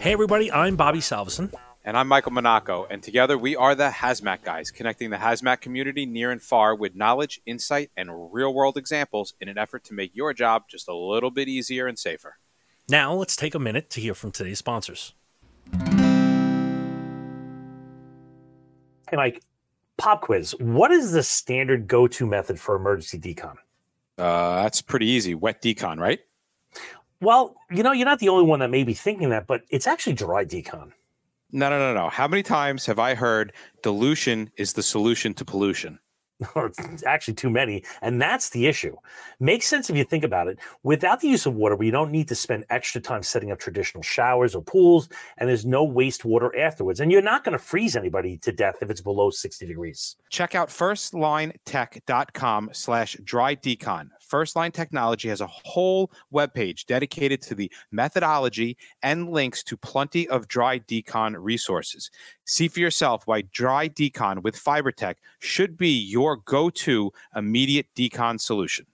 Hey, everybody, I'm Bobby Salveson. And I'm Michael Monaco, and together we are the Hazmat Guys, connecting the hazmat community near and far with knowledge, insight, and real world examples in an effort to make your job just a little bit easier and safer. Now, let's take a minute to hear from today's sponsors. Mike, pop quiz. What is the standard go to method for emergency decon? Uh, that's pretty easy. Wet decon, right? Well, you know, you're not the only one that may be thinking that, but it's actually dry decon. No, no, no, no. How many times have I heard dilution is the solution to pollution? it's actually too many. And that's the issue. Makes sense if you think about it. Without the use of water, we don't need to spend extra time setting up traditional showers or pools, and there's no wastewater afterwards. And you're not going to freeze anybody to death if it's below 60 degrees. Check out firstlinetech.com slash dry decon. First Line Technology has a whole webpage dedicated to the methodology and links to plenty of dry decon resources. See for yourself why dry decon with FiberTect should be your go to immediate decon solution.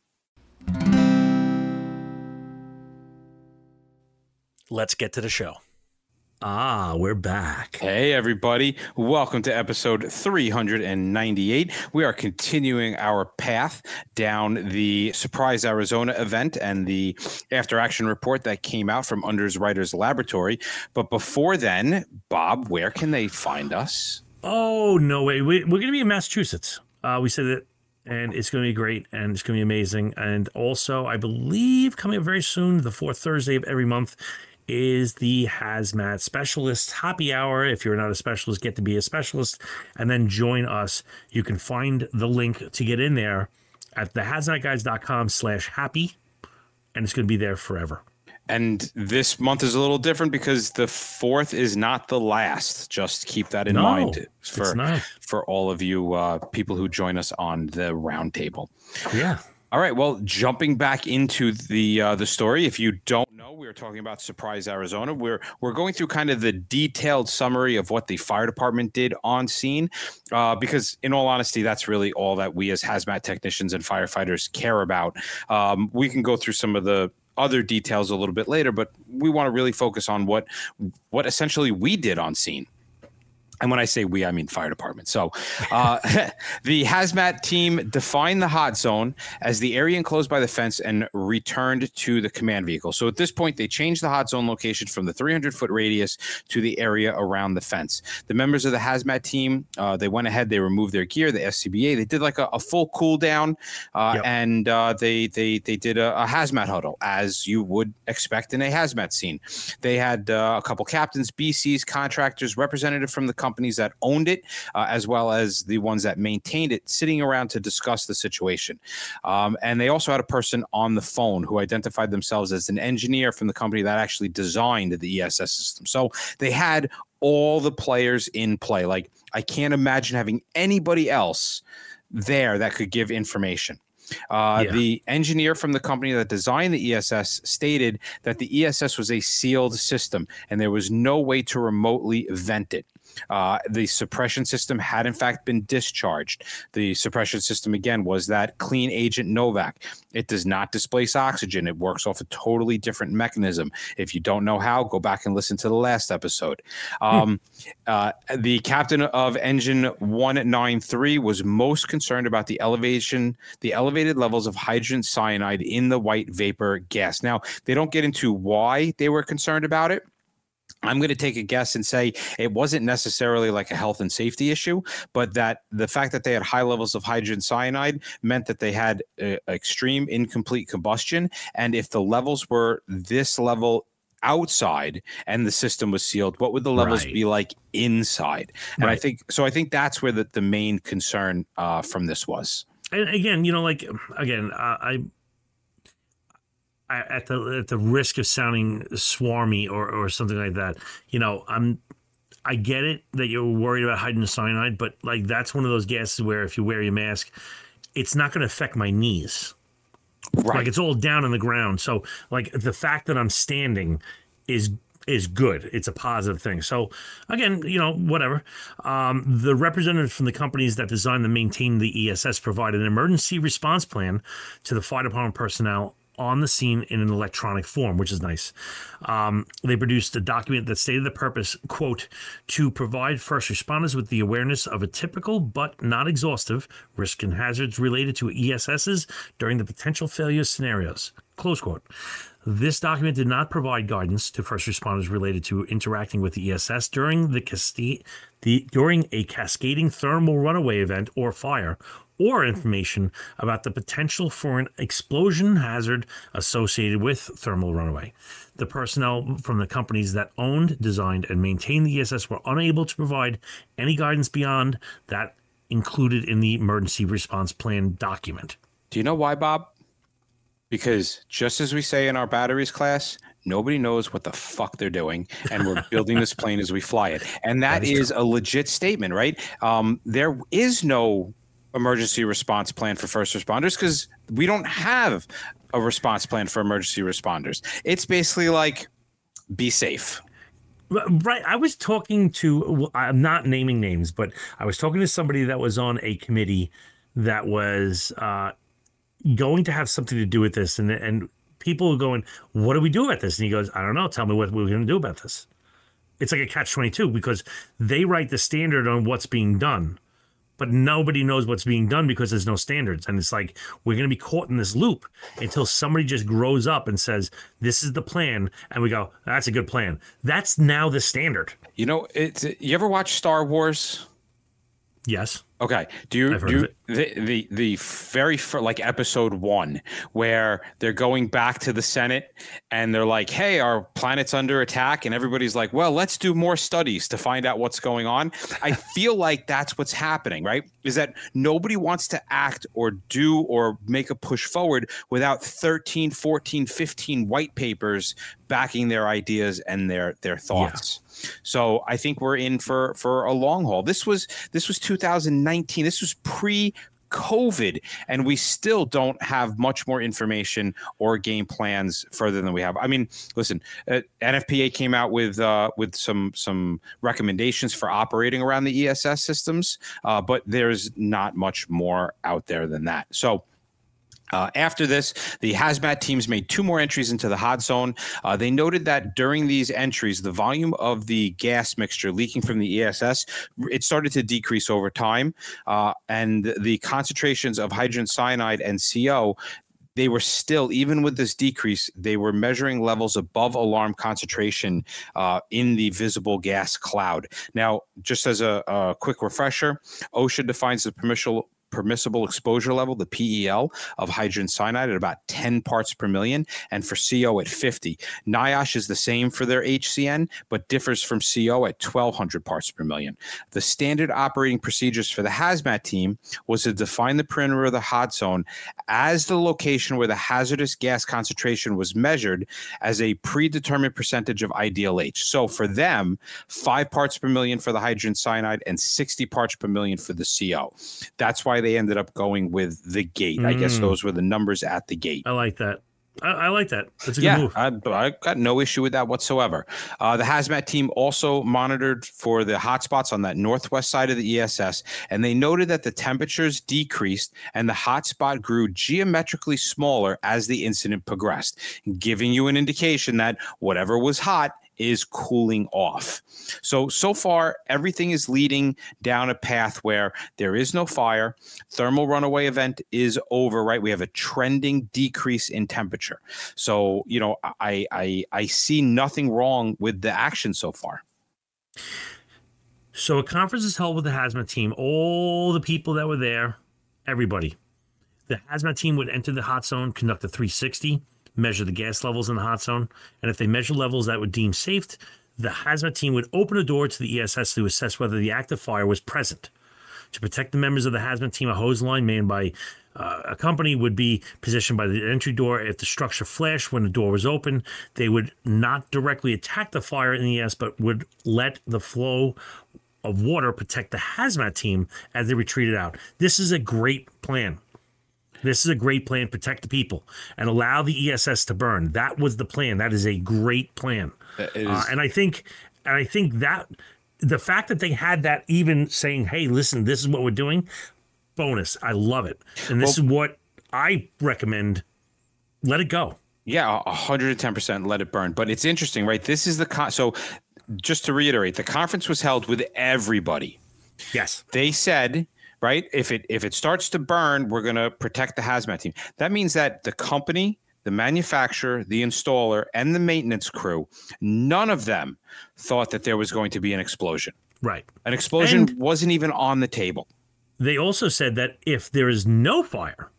Let's get to the show. Ah, we're back. Hey, everybody. Welcome to episode 398. We are continuing our path down the Surprise Arizona event and the after action report that came out from Underwriters Laboratory. But before then, Bob, where can they find us? Oh, no way. We, are going to be in Massachusetts. Uh, we said that and it's going to be great and it's going to be amazing. And also, I believe coming up very soon, the fourth Thursday of every month, is the hazmat specialist happy hour. If you're not a specialist, get to be a specialist and then join us. You can find the link to get in there at thehazmatguys.com slash happy and it's going to be there forever. And this month is a little different because the fourth is not the last. Just keep that in no, mind for for all of you uh, people who join us on the roundtable. Yeah. All right. Well, jumping back into the uh, the story, if you don't we are talking about Surprise Arizona. We're we're going through kind of the detailed summary of what the fire department did on scene, uh, because in all honesty, that's really all that we as hazmat technicians and firefighters care about. Um, we can go through some of the other details a little bit later, but we want to really focus on what what essentially we did on scene. And when I say we, I mean fire department. So uh, the hazmat team defined the hot zone as the area enclosed by the fence and returned to the command vehicle. So at this point, they changed the hot zone location from the 300 foot radius to the area around the fence. The members of the hazmat team, uh, they went ahead, they removed their gear, the SCBA, they did like a, a full cool down, uh, yep. and uh, they they they did a, a, hazmat huddle as you would expect in a hazmat scene. They had uh, a couple captains, BCs, contractors, representative from the companies that owned it, uh, as well as the ones that maintained it, sitting around to discuss the situation. Um, and they also had a person on the phone who identified themselves as an engineer from the company that actually designed the ESS system. So they had all the players in play. Like, I can't imagine having anybody else there that could give information. Uh, yeah. The engineer from the company that designed the ESS stated that the ESS was a sealed system and there was no way to remotely vent it. Uh, the suppression system had, in fact, been discharged. The suppression system, again, was that clean agent Novec. It does not displace oxygen, it works off a totally different mechanism. If you don't know how, go back and listen to the last episode. Um, uh, the captain of engine 193 was most concerned about the elevation, the elevated levels of hydrogen cyanide in the white vapor gas. Now, they don't get into why they were concerned about it. I'm going to take a guess and say it wasn't necessarily like a health and safety issue, but that the fact that they had high levels of hydrogen cyanide meant that they had uh, extreme incomplete combustion. And if the levels were this level outside and the system was sealed, what would the levels right. be like inside? And right. I think so. I think that's where the, the main concern uh, from this was. And again, you know, like again, I at the at the risk of sounding swarmy or or something like that, you know, I'm I get it that you're worried about hydrogen cyanide, but like that's one of those gases where if you wear your mask, it's not going to affect my knees. Right. Like it's all down on the ground. So like the fact that I'm standing is is good. It's a positive thing. So again, you know, whatever. Um, the representatives from the companies that design and maintain the ESS provided an emergency response plan to the fire department personnel on the scene in an electronic form, which is nice. Um, they produced a document that stated the purpose, quote, to provide first responders with the awareness of a typical but not exhaustive risk and hazards related to ESSs during the potential failure scenarios, close quote. This document did not provide guidance to first responders related to interacting with the ESS during the, the during a cascading thermal runaway event or fire, or information about the potential for an explosion hazard associated with thermal runaway. The personnel from the companies that owned, designed, and maintained the ESS were unable to provide any guidance beyond that included in the emergency response plan document. Do you know why, Bob? Because just as we say in our batteries class, nobody knows what the fuck they're doing, and we're building this plane as we fly it. And that, that is, is a legit statement, right? Um, there is no emergency response plan for first responders because we don't have a response plan for emergency responders. It's basically like be safe. Right. I was talking to, I'm not naming names, but I was talking to somebody that was on a committee that was uh, going to have something to do with this. And, and people were going, What do we do about this? And he goes, I don't know. Tell me what we're going to do about this. It's like a catch 22 because they write the standard on what's being done but nobody knows what's being done because there's no standards. And it's like we're going to be caught in this loop until somebody just grows up and says, "This is the plan," and we go, "That's a good plan." That's now the standard. You know, it's you ever watch Star Wars? Yes. Okay. Do you do the, the the very for like episode one where they're going back to the Senate and they're like, "Hey, our planet's under attack," and everybody's like, "Well, let's do more studies to find out what's going on." I feel like that's what's happening, right? Is that nobody wants to act or do or make a push forward without 13, 14, 15 white papers backing their ideas and their their thoughts. Yeah. So I think we're in for for a long haul. This was this was 2019. This was pre COVID, and we still don't have much more information or game plans further than we have. I mean, listen, uh, NFPA came out with uh, with some some recommendations for operating around the ESS systems, uh, but there's not much more out there than that. So uh, after this, the hazmat teams made two more entries into the hot zone. Uh, they noted that during these entries, the volume of the gas mixture leaking from the ESS it started to decrease over time, uh, and the concentrations of hydrogen cyanide and CO they were still, even with this decrease, they were measuring levels above alarm concentration uh, in the visible gas cloud. Now, just as a, a quick refresher, OSHA defines the permissible permissible exposure level, the PEL, of hydrogen cyanide at about 10 parts per million, and for CO at 50. NIOSH is the same for their HCN, but differs from CO at 1200 parts per million. The standard operating procedures for the hazmat team was to define the perimeter of the hot zone as the location where the hazardous gas concentration was measured as a predetermined percentage of IDLH. So for them, five parts per million for the hydrogen cyanide and 60 parts per million for the CO. That's why why they ended up going with the gate. Mm. I guess mm. those were the numbers at the gate. I like that. I, I like that. That's a yeah, good move. I, I got no issue with that whatsoever. Uh, the hazmat team also monitored for the hotspots on that northwest side of the ESS, and they noted that the temperatures decreased and the hotspot grew geometrically smaller as the incident progressed, giving you an indication that whatever was hot is cooling off. So, so far, everything is leading down a path where there is no fire. Thermal runaway event is over, right? We have a trending decrease in temperature. So, you know, I, I, I see nothing wrong with the action so far. So, a conference is held with the hazmat team, all the people that were there, everybody. The hazmat team would enter the hot zone, conduct a 360 measure the gas levels in the hot zone. And if they measure levels that would deem safe, the hazmat team would open a door to the ESS to assess whether the active fire was present. To protect the members of the hazmat team, a hose line manned by uh, a company would be positioned by the entry door. If the structure flashed when the door was open, they would not directly attack the fire in the ES, but would let the flow of water protect the hazmat team as they retreated out. This is a great plan. This is a great plan. Protect the people and allow the ESS to burn. That was the plan. That is a great plan. Uh, and I think, and I think that the fact that they had that even saying, "Hey, listen, this is what we're doing," bonus. I love it, and this well, is what I recommend. Let it go. Yeah, hundred and ten percent. Let it burn. But it's interesting, right? This is the con- so. Just to reiterate, the conference was held with everybody. Yes, they said right? If it if it starts to burn, we're going to protect the hazmat team. That means that the company, the manufacturer, the installer, and the maintenance crew, none of them thought that there was going to be an explosion. Right. An explosion and wasn't even on the table. They also said that if there is no fire,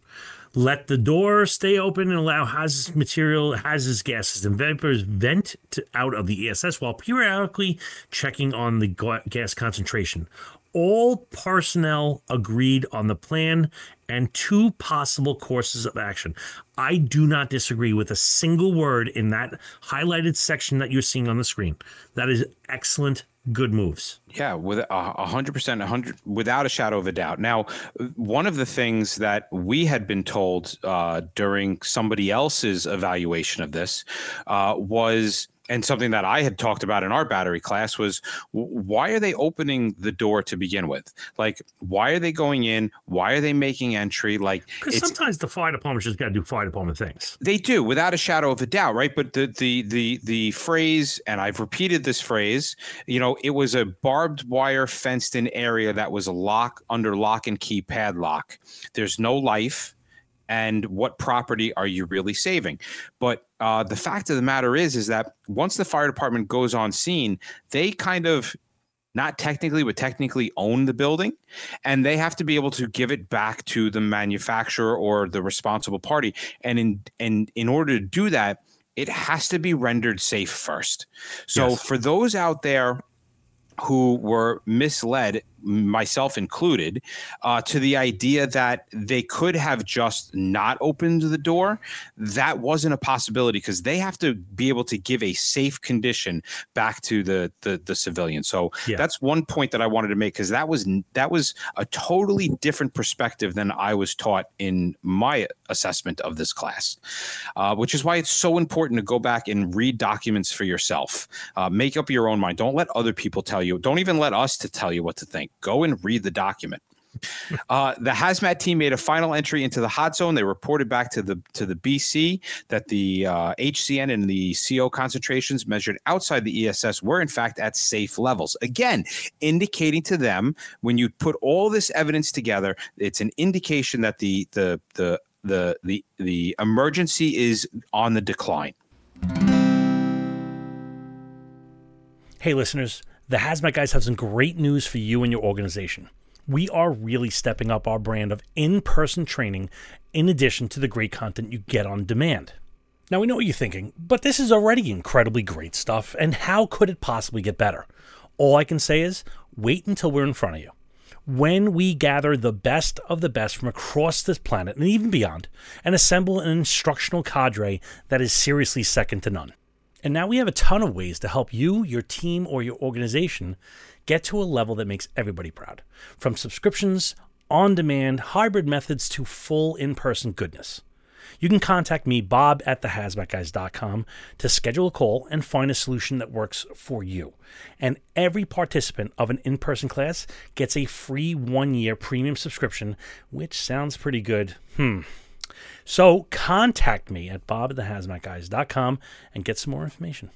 let the door stay open and allow hazardous material, hazardous gases, and vapors vent to, out of the ESS while periodically checking on the gas concentration all personnel agreed on the plan and two possible courses of action. I do not disagree with a single word in that highlighted section that you're seeing on the screen. That is excellent, good moves. Yeah, with a hundred percent, hundred without a shadow of a doubt. Now, one of the things that we had been told uh, during somebody else's evaluation of this uh, was and something that I had talked about in our battery class was why are they opening the door to begin with? Like, why are they going in? Why are they making entry? Like, because sometimes the fire department just got to do fire department things. They do, without a shadow of a doubt, right? But the the the the phrase, and I've repeated this phrase, you know, it was a barbed wire fenced in area that was a lock under lock and key padlock. There's no life and what property are you really saving but uh, the fact of the matter is is that once the fire department goes on scene they kind of not technically but technically own the building and they have to be able to give it back to the manufacturer or the responsible party and in and in order to do that it has to be rendered safe first so yes. for those out there who were misled myself included, uh, to the idea that they could have just not opened the door. That wasn't a possibility because they have to be able to give a safe condition back to the the, the civilian. So yeah. that's one point that I wanted to make because that was that was a totally different perspective than I was taught in my assessment of this class, uh, which is why it's so important to go back and read documents for yourself. Uh, make up your own mind. Don't let other people tell you. Don't even let us to tell you what to think. Go and read the document. Uh, the hazmat team made a final entry into the hot zone. They reported back to the to the BC that the uh, HCN and the CO concentrations measured outside the ESS were in fact at safe levels. Again, indicating to them when you put all this evidence together, it's an indication that the the the the the the emergency is on the decline. Hey, listeners. The Hazmat Guys have some great news for you and your organization. We are really stepping up our brand of in person training in addition to the great content you get on demand. Now, we know what you're thinking, but this is already incredibly great stuff, and how could it possibly get better? All I can say is wait until we're in front of you. When we gather the best of the best from across this planet and even beyond, and assemble an instructional cadre that is seriously second to none. And now we have a ton of ways to help you, your team, or your organization get to a level that makes everybody proud. From subscriptions, on demand, hybrid methods to full in person goodness. You can contact me, Bob at thehazmatguys.com, to schedule a call and find a solution that works for you. And every participant of an in person class gets a free one year premium subscription, which sounds pretty good. Hmm. So contact me at bobthehazmatguys.com and get some more information.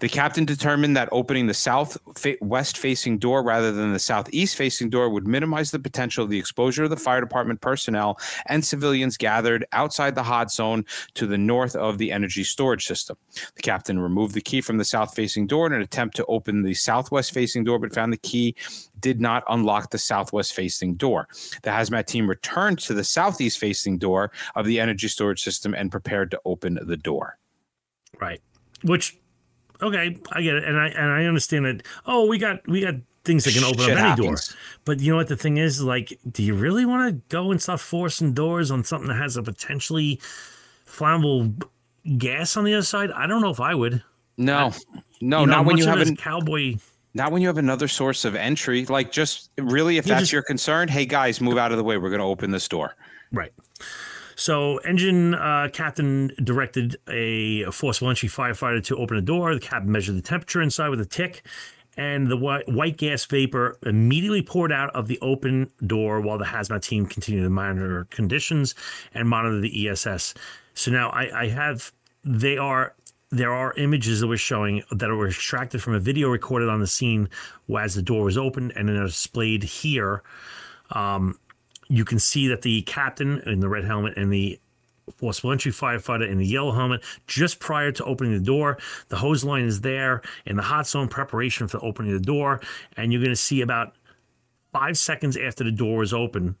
The captain determined that opening the southwest facing door rather than the southeast facing door would minimize the potential of the exposure of the fire department personnel and civilians gathered outside the hot zone to the north of the energy storage system. The captain removed the key from the south facing door in an attempt to open the southwest facing door, but found the key did not unlock the southwest facing door. The hazmat team returned to the southeast facing door of the energy storage system and prepared to open the door. Right. Which okay, I get it, and I and I understand that. Oh, we got we got things that can open Shit up any happens. door. But you know what the thing is? Like, do you really want to go and start forcing doors on something that has a potentially flammable gas on the other side? I don't know if I would. No, I, no, you know, not when you have a cowboy Not when you have another source of entry. Like, just really, if Yeah, that's just- your concern, hey guys, move out of the way. We're going to open this door. Right. So, engine uh, captain directed a forcible entry firefighter to open a door. The captain measured the temperature inside with a TIC, and the white, white gas vapor immediately poured out of the open door while the hazmat team continued to monitor conditions and monitor the ESS. So now I, I have they are there are images that we're showing that were extracted from a video recorded on the scene as the door was opened and then are displayed here you can see that the captain in the red helmet and the forcible entry firefighter in the yellow helmet just prior to opening the door the hose line is there in the hot zone preparation for opening the door and you're going to see about five seconds after the door is open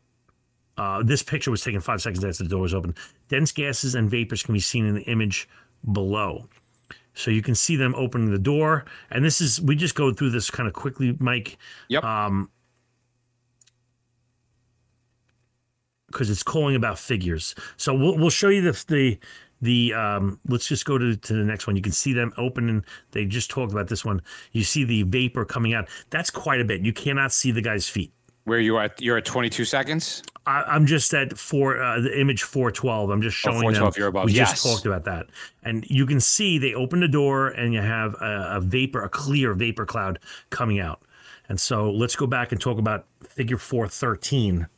uh, this picture was taken five seconds after the door was open dense gases and vapors can be seen in the image below so you can see them opening the door and this is we just go through this kind of quickly mike Yep. Because it's calling about figures. So we'll we'll show you the the the um let's just go to, to the next one. You can see them opening. They just talked about this one. You see the vapor coming out. That's quite a bit. You cannot see the guy's feet. Where you are at, you're at 22 seconds. I, I'm just at four uh, the image 412. I'm just showing them. 412, you're above. We Yes. just talked about that, and you can see they open the door and you have a, a vapor, a clear vapor cloud coming out. And so let's go back and talk about figure 413.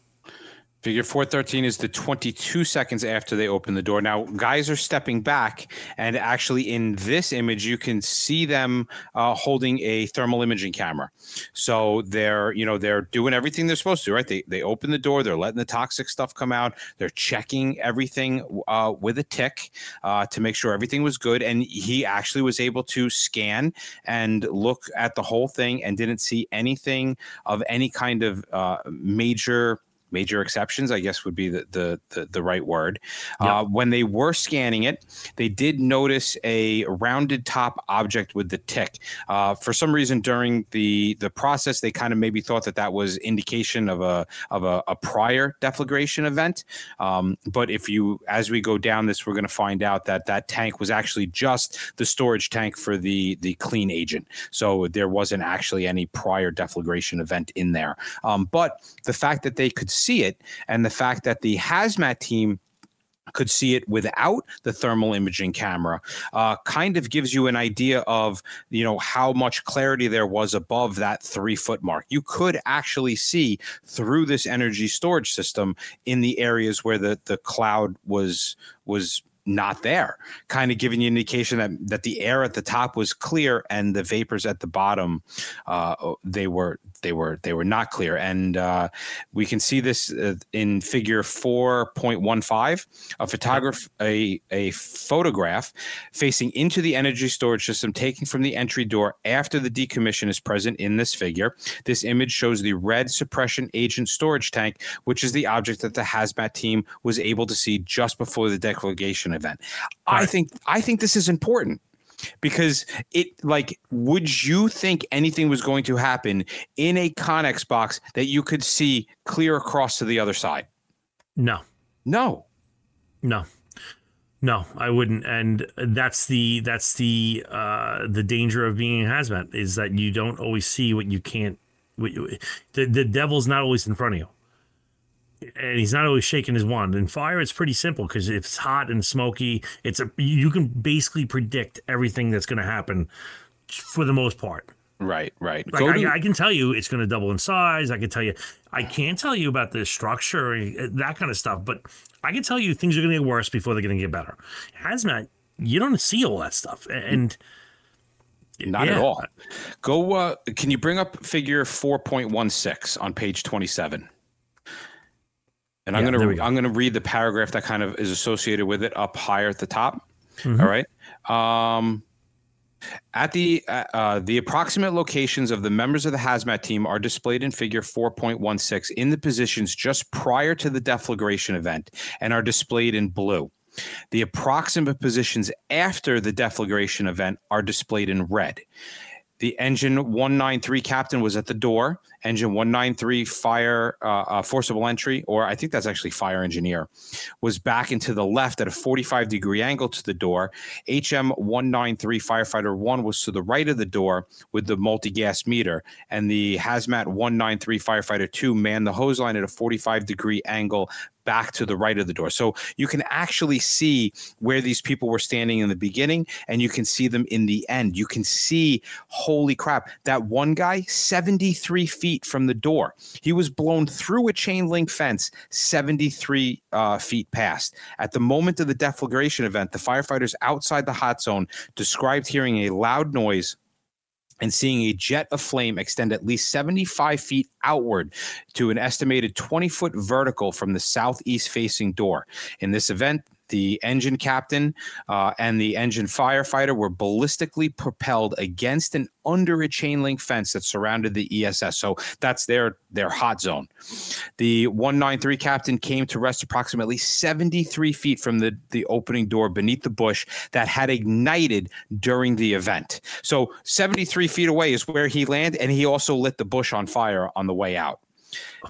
Figure 413 is the 22 seconds after they open the door. Now, guys are stepping back, and actually, in this image, you can see them uh, holding a thermal imaging camera. So they're, you know, they're doing everything they're supposed to, right? They they open the door, they're letting the toxic stuff come out, they're checking everything uh, with a TIC uh, to make sure everything was good. And he actually was able to scan and look at the whole thing and didn't see anything of any kind of uh, major major exceptions i guess would be the the the, the right word. Uh, when they were scanning it they did notice a rounded top object with the TIC. Uh, for some reason during the the process they kind of maybe thought that that was indication of a of a, a prior deflagration event. Um, but if you as we go down this we're going to find out that that tank was actually just the storage tank for the the clean agent. So there wasn't actually any prior deflagration event in there. Um, but the fact that they could see it. And the fact that the hazmat team could see it without the thermal imaging camera uh, kind of gives you an idea of you know how much clarity there was above that three foot mark. You could actually see through this energy storage system in the areas where the the cloud was was not there kind of giving you indication that that the air at the top was clear and the vapors at the bottom uh, they were they were they were not clear. And uh, we can see this uh, in figure 4.15 a photograph a, a photograph facing into the energy storage system taken from the entry door after the decommission is present in this figure. This image shows the red suppression agent storage tank which is the object that the hazmat team was able to see just before the deflagration event. I think i think this is important because it like would you think anything was going to happen in a Conex box that you could see clear across to the other side No, no no, no, I wouldn't. And that's the that's the uh, the danger of being a hazmat is that you don't always see what you can't. What you, the the devil's not always in front of you, and he's not always shaking his wand. In fire, it's pretty simple because if it's hot and smoky, it's a you can basically predict everything that's going to happen for the most part. right right Like Go to- I, I can tell you it's going to double in size. I can tell you, I can't tell you about the structure, uh, that kind of stuff, but I can tell you things are going to get worse before they're going to get better. Hazmat, you don't see all that stuff, and not yeah. at all go uh can you bring up figure 4.16 on page 27 and i'm gonna go. i'm gonna read the paragraph that kind of is associated with it up higher at the top Mhm. All right um At the uh, uh, the approximate locations of the members of the hazmat team are displayed in Figure 4.16 in the positions just prior to the deflagration event and are displayed in blue. The approximate positions after the deflagration event are displayed in red. The engine 193 captain was at the door engine 193 fire uh, uh, forcible entry, or I think that's actually fire engineer, was back into the left at a 45 degree angle to the door. HM 193 firefighter one was to the right of the door with the multi gas meter, and the hazmat 193 firefighter two manned the hose line at a 45 degree angle back to the right of the door. So you can actually see where these people were standing in the beginning and you can see them in the end. You can see, holy crap, that one guy 73 feet from the door. He was blown through a chain link fence 73 uh, feet past. At the moment of the deflagration event, the firefighters outside the hot zone described hearing a loud noise and seeing a jet of flame extend at least 75 feet outward to an estimated 20 foot vertical from the southeast facing door. In this event, the engine captain uh, and the engine firefighter were ballistically propelled against and under a chain link fence that surrounded the ESS. So that's their their hot zone. The 193 captain came to rest approximately 73 feet from the, the opening door beneath the bush that had ignited during the event. So 73 feet away is where he landed, and he also lit the bush on fire on the way out.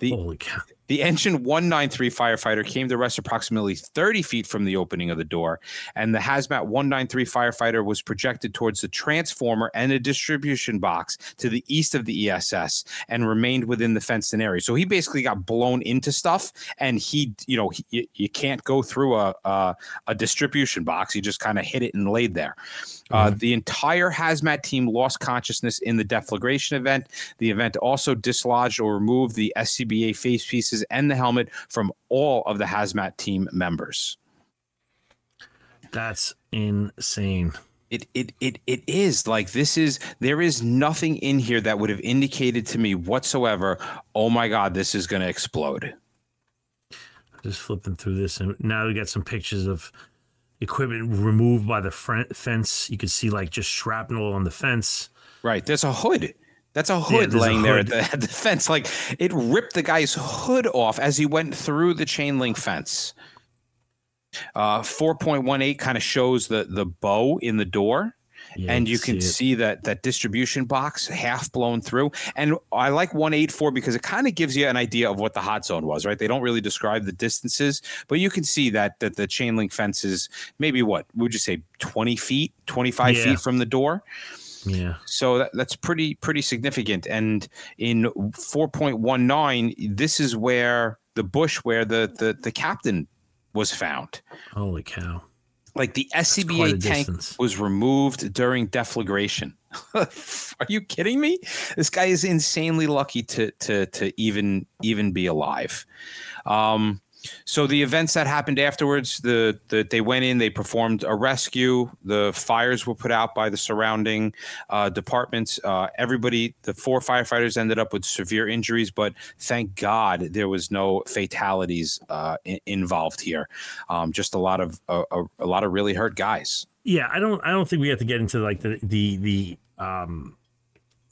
The, Holy cow. The engine 193 firefighter came to rest approximately 30 feet from the opening of the door, and the hazmat 193 firefighter was projected towards the transformer and a distribution box to the east of the ESS and remained within the fenced in area. So he basically got blown into stuff, and he, you know, he, you can't go through a a, a distribution box. He just kind of hit it and laid there. Uh, mm-hmm. the entire hazmat team lost consciousness in the deflagration event. The event also dislodged or removed the SCBA face and the helmet from all of the hazmat team members. That's insane. It, it it it is like this is there is nothing in here that would have indicated to me whatsoever. Oh my god, this is going to explode. Just flipping through this, and now we got some pictures of equipment removed by the fence. You can see like just shrapnel on the fence. Right. There's a hood. That's a hood yeah, laying a hood. there at the, at the, fence. Like it ripped the guy's hood off as he went through the chain link fence. Uh, 4.18 kind of shows the the bow in the door. Yeah, and you can see, see, that that distribution box half blown through. And I like 184 because it kind of gives you an idea of what the hot zone was, right? They don't really describe the distances, but you can see that that the chain link fence is maybe what would you say 20 feet, 25 yeah. feet from the door. Yeah. So that, that's pretty pretty significant. And in 4.19, this is where the bush where the the, the captain was found. Holy cow. Like the SCBA tank distance. was removed during deflagration. Are you kidding me? This guy is insanely lucky to to to even even be alive. Um, so the events that happened afterwards, the, the they went in, they performed a rescue. The fires were put out by the surrounding uh, departments. Uh, everybody, the four firefighters ended up with severe injuries, but thank God there was no fatalities uh, in, involved here. Um, just a lot of a, a, lot of really hurt guys. Yeah, I don't I don't think we have to get into like the the the um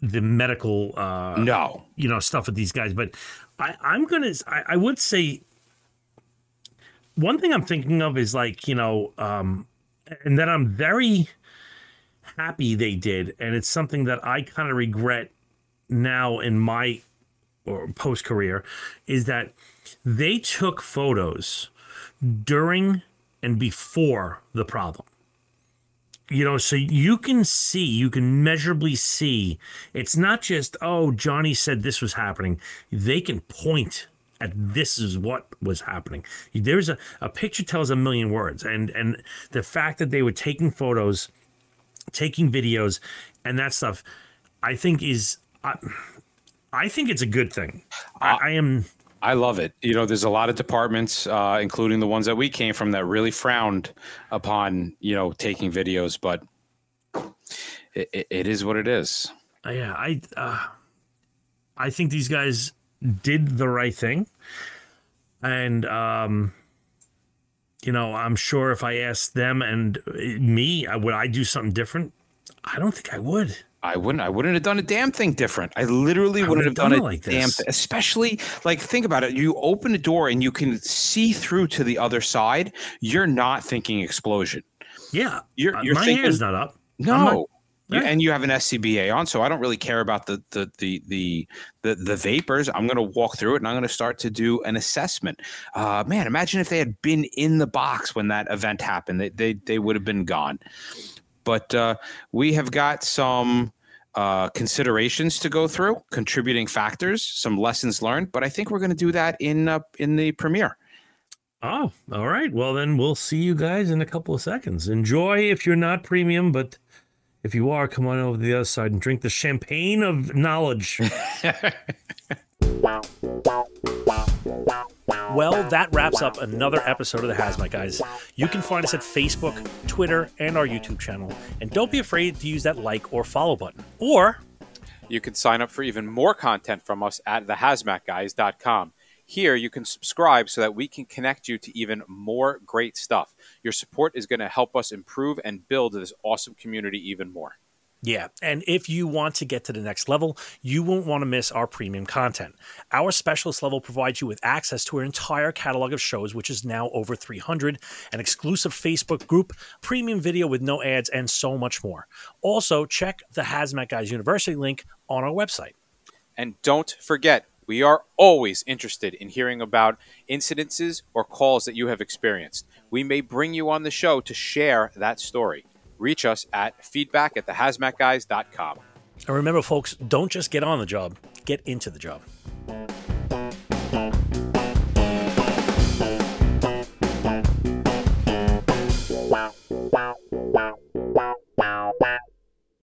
the medical uh no you know stuff with these guys, but I I'm gonna I, I would say one thing I'm thinking of is like, you know, um, and that I'm very happy they did. And it's something that I kind of regret now in my or post career is that they took photos during and before the problem. You know, so you can see, you can measurably see. It's not just, oh, Johnny said this was happening. They can point this is what was happening. There's a, a picture tells a million words. And and the fact that they were taking photos, taking videos, and that stuff, I think is I, I think it's a good thing. I, I am I love it. You know, there's a lot of departments, uh, including the ones that we came from, that really frowned upon, you know, taking videos, but it, it, it is what it is. Yeah, I, uh, I think these guys did the right thing. And, um, you know, I'm sure if I asked them and me, would I do something different? I don't think I would. I wouldn't. I wouldn't have done a damn thing different. I literally wouldn't have done, done it like damn. Th- especially like think about it. You open a door and you can see through to the other side. You're not thinking explosion. Yeah, you're. you're my thinking, hair's not up. No, And you have an SCBA on, so I don't really care about the the the the the, the vapors. I'm going to walk through it and I'm going to start to do an assessment. Uh, man, imagine if they had been in the box when that event happened. They they they would have been gone. But uh, we have got some uh, considerations to go through, contributing factors, some lessons learned. But I think we're going to do that in uh, in the premiere. Oh, all right. Well, then we'll see you guys in a couple of seconds. Enjoy if you're not premium, but if you are, come on over to the other side and drink the champagne of knowledge. Well, that wraps up another episode of the Hazmat Guys. You can find us at Facebook, Twitter, and our YouTube channel. And don't be afraid to use that like or follow button. Or you can sign up for even more content from us at thehazmatguys.com. Here, you can subscribe so that we can connect you to even more great stuff. Your support is going to help us improve and build this awesome community even more. Yeah, and if you want to get to the next level, you won't want to miss our premium content. Our specialist level provides you with access to our entire catalog of shows, which is now over 300, an exclusive Facebook group, premium video with no ads, and so much more. Also, check the Hazmat Guys University link on our website. And don't forget, we are always interested in hearing about incidences or calls that you have experienced. We may bring you on the show to share that story. Reach us at feedback at thehazmatguys.com. And remember, folks, don't just get on the job, get into the job.